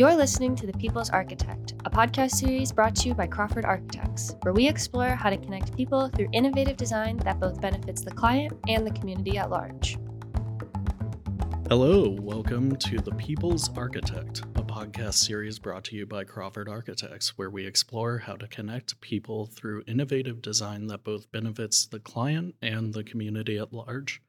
You're listening to The People's Architect, a podcast series brought to you by Crawford Architects, where we explore how to connect people through innovative design that both benefits the client and the community at large. Hello, welcome to The People's Architect, a podcast series brought to you by Crawford Architects, where we explore how to connect people through innovative design that both benefits the client and the community at large.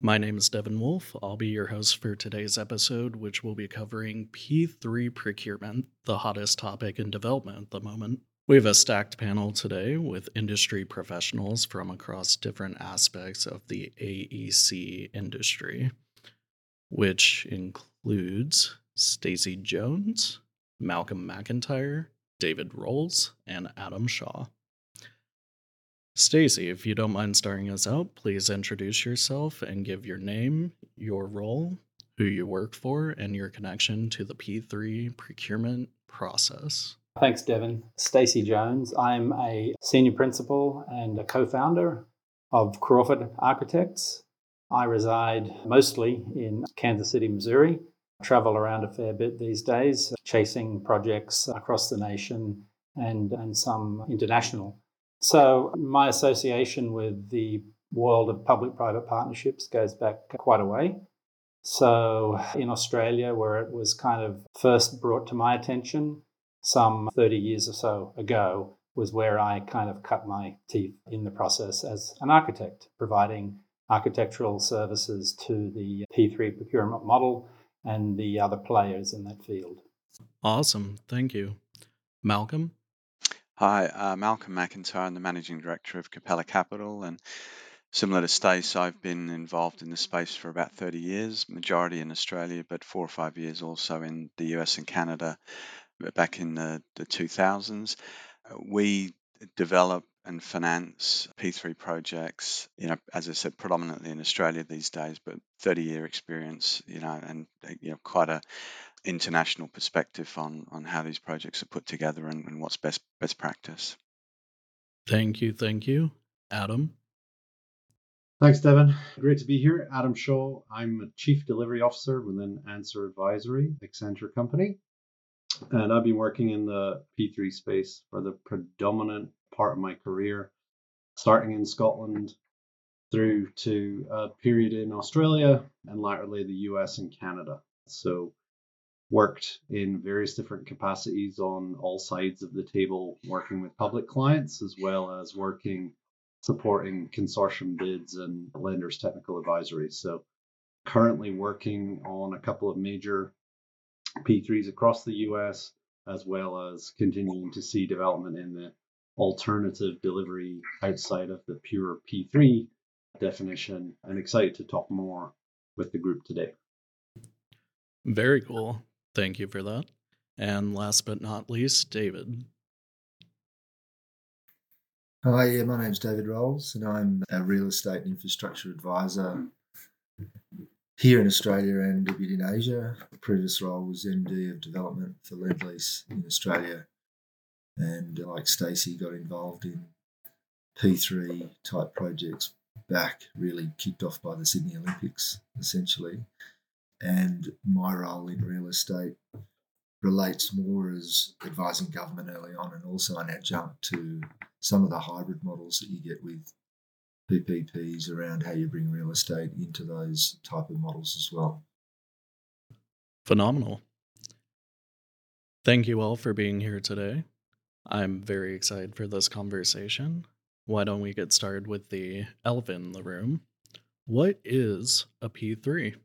My name is Devin Wolf. I'll be your host for today's episode, which will be covering P3 procurement, the hottest topic in development at the moment. We have a stacked panel today with industry professionals from across different aspects of the AEC industry which includes Stacey Jones, Malcolm Macintyre, David Rolls, and Adam Shaw. Stacey, if you don't mind starting us out, please introduce yourself and give your name, your role, who you work for, and your connection to the P3 procurement process. Thanks, Devin. Stacey Jones. I'm a senior principal and a co founder of Crawford Architects. I reside mostly in Kansas City, Missouri. I travel around a fair bit these days, chasing projects across the nation and, and some international. So, my association with the world of public private partnerships goes back quite a way. So, in Australia, where it was kind of first brought to my attention some 30 years or so ago, was where I kind of cut my teeth in the process as an architect, providing architectural services to the P3 procurement model and the other players in that field. Awesome. Thank you. Malcolm? Hi, uh, Malcolm Macintyre. I'm the Managing Director of Capella Capital. And similar to Stace, I've been involved in the space for about 30 years, majority in Australia, but four or five years also in the US and Canada back in the, the 2000s. We develop and finance P3 projects, you know, as I said, predominantly in Australia these days, but 30 year experience, you know, and, uh, you know, quite a international perspective on, on how these projects are put together and, and what's best, best practice. Thank you. Thank you. Adam? Thanks, Devin. Great to be here. Adam Shaw. I'm a Chief Delivery Officer within Anser Advisory, Accenture company. And I've been working in the P3 space for the predominant part of my career, starting in Scotland through to a period in Australia and latterly the US and Canada. So worked in various different capacities on all sides of the table, working with public clients as well as working supporting consortium bids and lenders technical advisory. So currently working on a couple of major P3s across the US, as well as continuing to see development in the alternative delivery outside of the pure P3 definition. I'm excited to talk more with the group today. Very cool. Thank you for that. And last but not least, David. Hi, yeah, my name's David Rolls, and I'm a real estate and infrastructure advisor here in Australia and a bit in Asia. Previous role was MD of development for Lendlease in Australia and uh, like Stacey got involved in P3 type projects back, really kicked off by the Sydney Olympics, essentially. And my role in real estate relates more as advising government early on and also an adjunct to some of the hybrid models that you get with PPPs around how you bring real estate into those type of models as well. Phenomenal. Thank you all for being here today. I'm very excited for this conversation. Why don't we get started with the elephant in the room? What is a P3?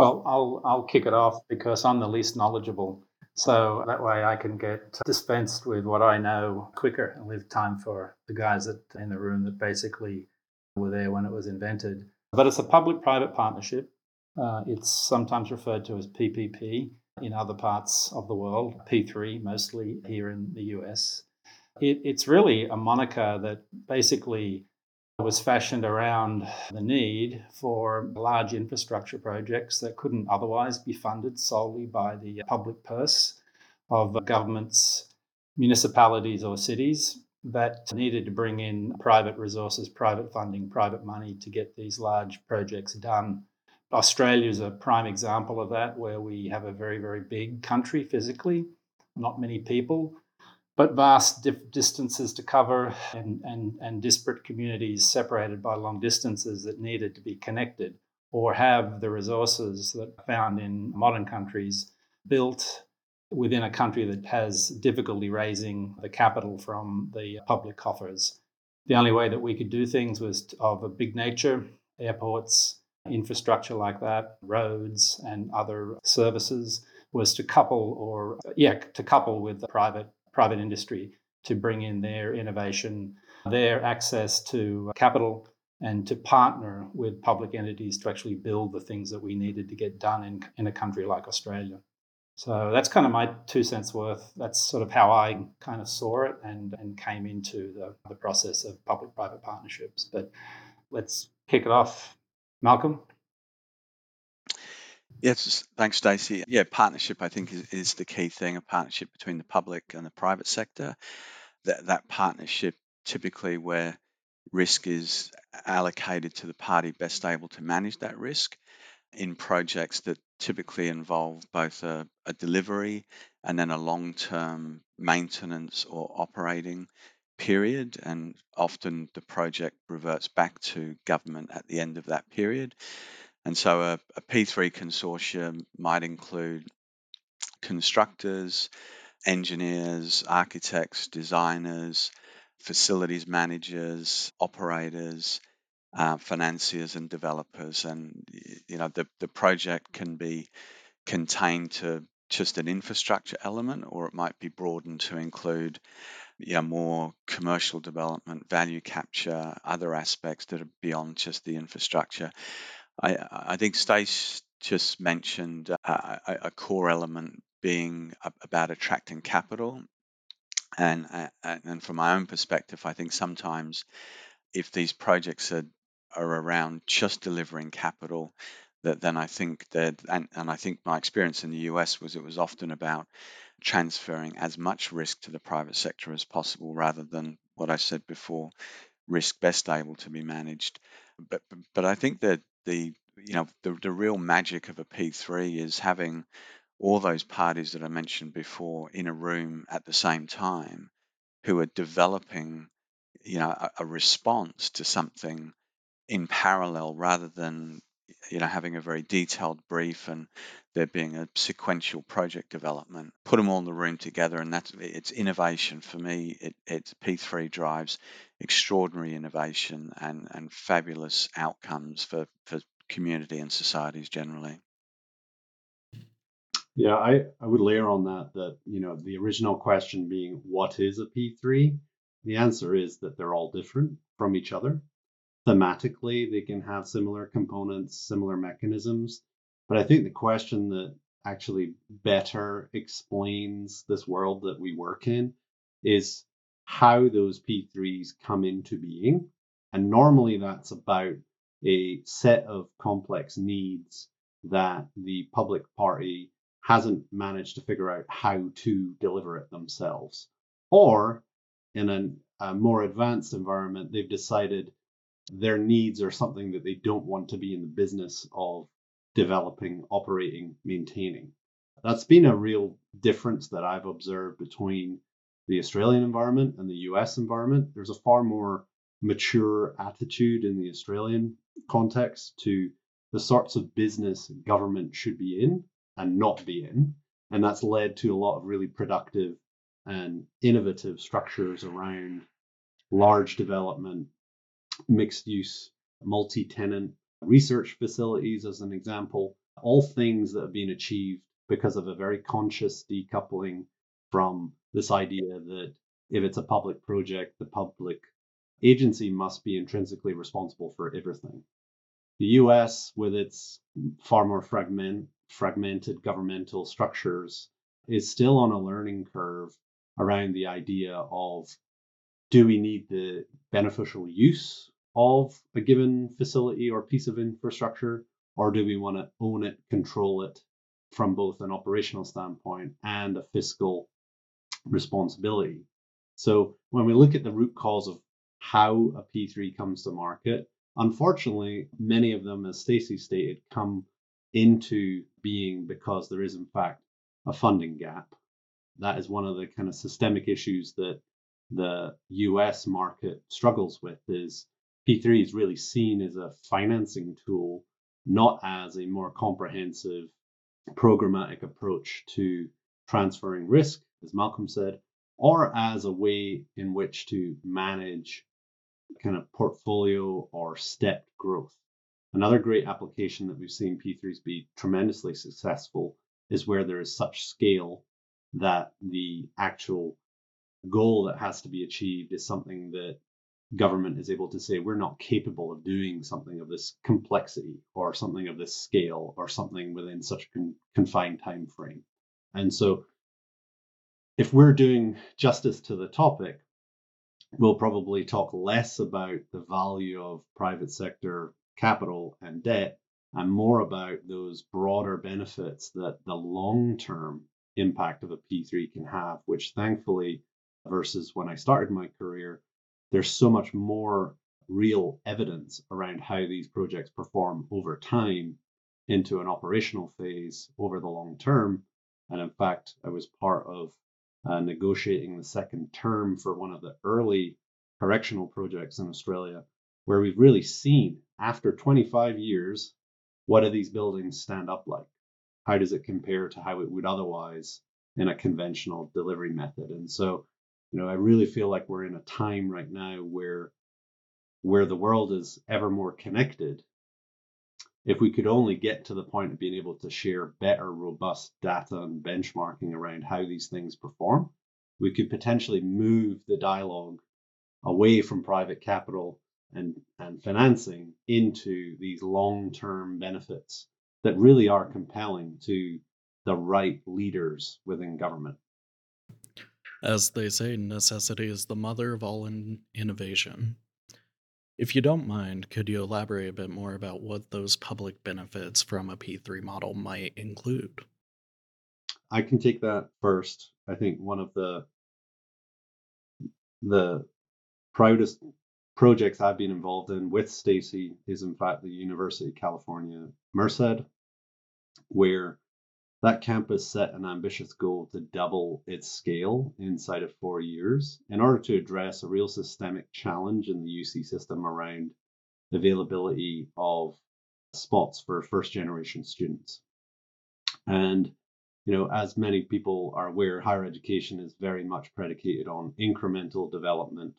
Well, I'll I'll kick it off because I'm the least knowledgeable. So that way I can get dispensed with what I know quicker and leave time for the guys that in the room that basically were there when it was invented. But it's a public private partnership. Uh, it's sometimes referred to as PPP in other parts of the world, P3 mostly here in the US. It, it's really a moniker that basically was fashioned around the need for large infrastructure projects that couldn't otherwise be funded solely by the public purse of governments, municipalities, or cities that needed to bring in private resources, private funding, private money to get these large projects done. Australia is a prime example of that, where we have a very, very big country physically, not many people, but vast distances to cover and, and, and disparate communities separated by long distances that needed to be connected or have the resources that are found in modern countries built within a country that has difficulty raising the capital from the public coffers. The only way that we could do things was of a big nature, airports, infrastructure like that, roads and other services, was to couple or yeah, to couple with private private industry to bring in their innovation, their access to capital and to partner with public entities to actually build the things that we needed to get done in, in a country like Australia. So that's kind of my two cents worth. That's sort of how I kind of saw it and, and came into the, the process of public private partnerships. But let's kick it off. Malcolm? Yes, thanks, Stacey. Yeah, partnership, I think, is, is the key thing a partnership between the public and the private sector. That, that partnership, typically, where risk is allocated to the party best able to manage that risk in projects that typically involve both a, a delivery and then a long term maintenance or operating period. And often the project reverts back to government at the end of that period. And so a a P3 consortium might include constructors, engineers, architects, designers, facilities managers, operators, uh, financiers, and developers. And you know the the project can be contained to just an infrastructure element, or it might be broadened to include you know, more commercial development, value capture, other aspects that are beyond just the infrastructure. I, I think Stace just mentioned a, a core element being about attracting capital and, and from my own perspective, I think sometimes if these projects are, are around just delivering capital, that then I think that, and, and I think my experience in the US was it was often about transferring as much risk to the private sector as possible rather than what I said before, risk best able to be managed. But, but I think that the, you know, the, the real magic of a P3 is having all those parties that I mentioned before in a room at the same time who are developing, you know, a, a response to something in parallel rather than you know having a very detailed brief and there being a sequential project development. Put them all in the room together and that's it's innovation for me. It, it's p3 drives extraordinary innovation and and fabulous outcomes for for community and societies generally yeah, I, I would layer on that that, you know, the original question being what is a P3? The answer is that they're all different from each other. Thematically, they can have similar components, similar mechanisms. But I think the question that actually better explains this world that we work in is how those P3s come into being. And normally that's about a set of complex needs that the public party hasn't managed to figure out how to deliver it themselves. Or in an, a more advanced environment, they've decided their needs are something that they don't want to be in the business of developing, operating, maintaining. That's been a real difference that I've observed between the Australian environment and the US environment. There's a far more mature attitude in the Australian context to the sorts of business government should be in and not be in. And that's led to a lot of really productive and innovative structures around large development, mixed use, multi tenant research facilities, as an example, all things that have been achieved because of a very conscious decoupling from this idea that if it's a public project, the public agency must be intrinsically responsible for everything. The US, with its far more fragment, fragmented governmental structures is still on a learning curve around the idea of do we need the beneficial use of a given facility or piece of infrastructure, or do we want to own it, control it from both an operational standpoint and a fiscal responsibility? So when we look at the root cause of how a P3 comes to market, unfortunately, many of them, as Stacey stated, come into being because there is, in fact, a funding gap. That is one of the kind of systemic issues that the US market struggles with is P3 is really seen as a financing tool, not as a more comprehensive programmatic approach to transferring risk, as Malcolm said, or as a way in which to manage kind of portfolio or stepped growth. Another great application that we've seen P3s be tremendously successful is where there is such scale that the actual goal that has to be achieved is something that government is able to say we're not capable of doing something of this complexity or something of this scale or something within such a con- confined time frame and so if we're doing justice to the topic we'll probably talk less about the value of private sector capital and debt and more about those broader benefits that the long term impact of a P3 can have, which thankfully, versus when I started my career, there's so much more real evidence around how these projects perform over time into an operational phase over the long term. And in fact, I was part of uh, negotiating the second term for one of the early correctional projects in Australia, where we've really seen after 25 years what do these buildings stand up like? How does it compare to how it would otherwise in a conventional delivery method? And so you know, I really feel like we're in a time right now where where the world is ever more connected. If we could only get to the point of being able to share better, robust data and benchmarking around how these things perform, we could potentially move the dialogue away from private capital and, and financing into these long term benefits that really are compelling to the right leaders within government. As they say, necessity is the mother of all in- innovation. If you don't mind, could you elaborate a bit more about what those public benefits from a P3 model might include? I can take that first. I think one of the the proudest projects I've been involved in with Stacey is in fact the University of California Merced, where that campus set an ambitious goal to double its scale inside of four years in order to address a real systemic challenge in the UC system around availability of spots for first generation students. And, you know, as many people are aware, higher education is very much predicated on incremental development,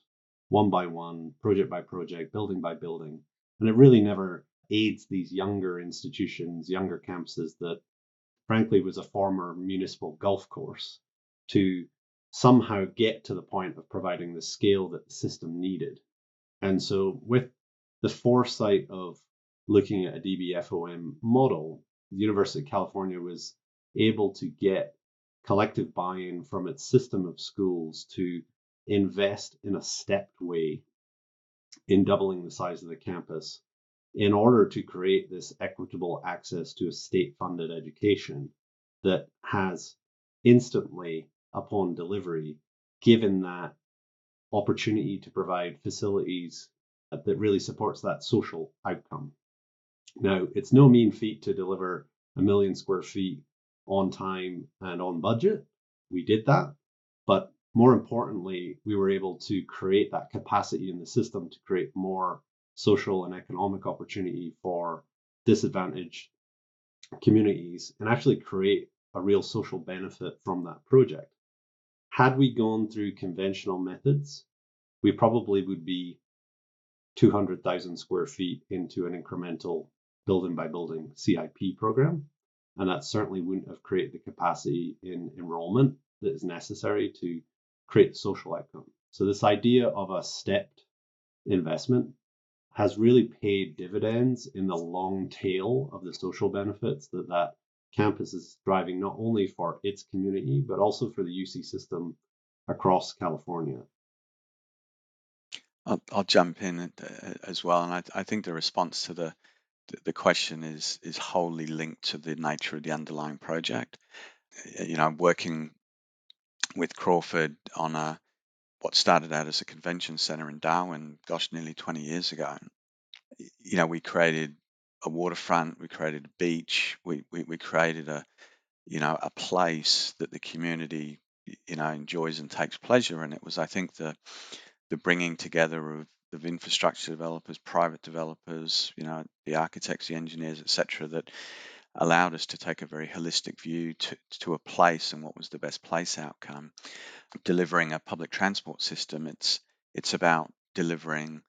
one by one, project by project, building by building. And it really never aids these younger institutions, younger campuses that frankly was a former municipal golf course to somehow get to the point of providing the scale that the system needed. And so, with the foresight of looking at a DBFOM model, the University of California was able to get collective buy in from its system of schools to invest in a stepped way in doubling the size of the campus in order to create this equitable access to a state funded education that has instantly, upon delivery, given that opportunity to provide facilities that really supports that social outcome. Now, it's no mean feat to deliver a million square feet on time and on budget. We did that. But more importantly, we were able to create that capacity in the system to create more social and economic opportunity for disadvantaged communities and actually create a real social benefit from that project. Had we gone through conventional methods, we probably would be 200,000 square feet into an incremental building by building CIP program. And that certainly wouldn't have created the capacity in enrollment that is necessary to create social outcome. So, this idea of a stepped investment has really paid dividends in the long tail of the social benefits that that campus is driving not only for its community but also for the UC system across California. I'll, I'll jump in as well, and I, I think the response to the the question is is wholly linked to the nature of the underlying project. You know, I'm working with Crawford on a what started out as a convention center in Darwin, gosh, nearly 20 years ago. you know, we created a waterfront, we created a beach, we, we, we created a, you know, a place that the community, you know, enjoys and takes pleasure. And it was, I think, the the bringing together of, of infrastructure developers, private developers, you know, the architects, the engineers, etc., that allowed us to take a very holistic view to, to a place and what was the best place outcome. Delivering a public transport system, it's it's about delivering,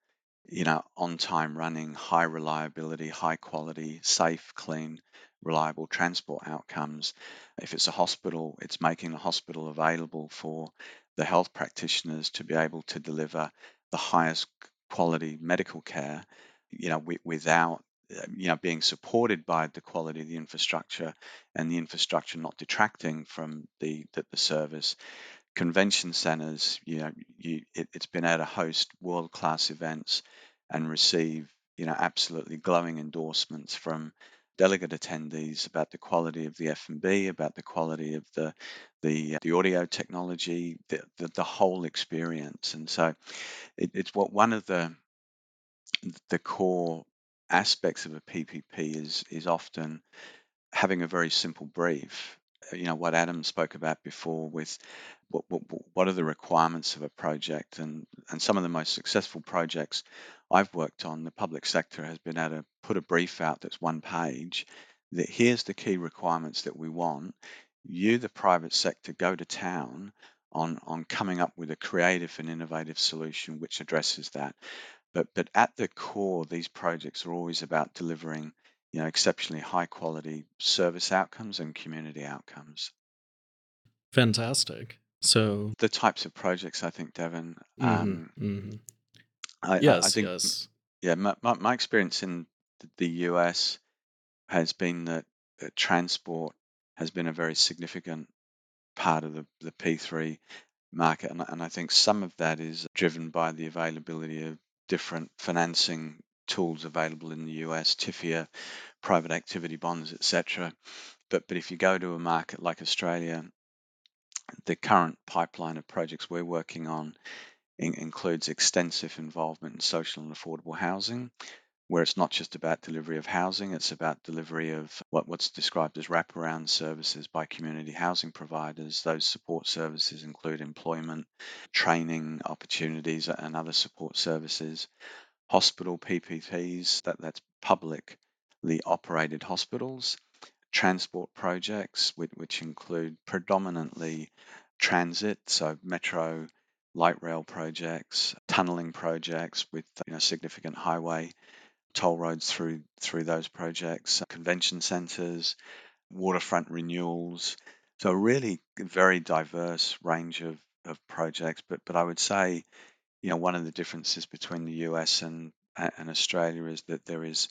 you know, on time running, high reliability, high quality, safe, clean, reliable transport outcomes. If it's a hospital, it's making the hospital available for the health practitioners to be able to deliver the highest quality medical care, you know, without Um, you know being supported by the quality of the infrastructure and the infrastructure not detracting from the the, the service convention centers you know you, it, has been able to host world class events and receive you know absolutely glowing endorsements from delegate attendees about the quality of the F&B, about the quality of the the, uh, the audio technology, the, the, the whole experience. And so it, it's what one of the the core aspects of a PPP is is often having a very simple brief. Uh, you know what Adam spoke about before with what, what, what are the requirements of a project and and some of the most successful projects I've worked on the public sector has been able to put a brief out that's one page that here's the key requirements that we want you the private sector go to town on on coming up with a creative and innovative solution which addresses that but but at the core these projects are always about delivering you know exceptionally high quality service outcomes and community outcomes fantastic so the types of projects I think, Devin. Mm-hmm, um, mm-hmm. I, I- I yes, think, yes. yeah, my, my, my experience in the US has been that uh, transport has been a very significant part of the, the P3 market. And, and I think some of that is driven by the availability of different financing tools available in the US, TIFIA, private activity bonds, etc. But but if you go to a market like Australia, the current pipeline of projects we're working on in, includes extensive involvement in social and affordable housing, where it's not just about delivery of housing, it's about delivery of what, what's described as wraparound services by community housing providers. Those support services include employment, training opportunities, and other support services. Hospital PPPs, that, that's publicly operated hospitals transport projects, which include predominantly transit, so metro, light rail projects, tunneling projects with you know, significant highway toll roads through through those projects, convention centres, waterfront renewals. So a really very diverse range of, of projects. But but I would say, you know, one of the differences between the US and and Australia is that there is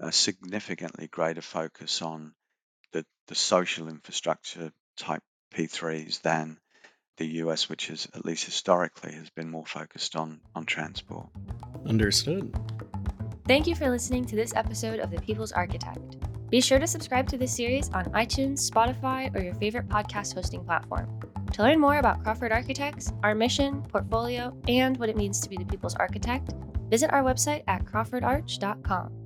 a significantly greater focus on the, the social infrastructure type P3s than the US, which is at least historically has been more focused on on transport. Understood. Thank you for listening to this episode of The People's Architect. Be sure to subscribe to this series on iTunes, Spotify, or your favorite podcast hosting platform. To learn more about Crawford Architects, our mission, portfolio, and what it means to be the people's architect, visit our website at crawfordarch.com.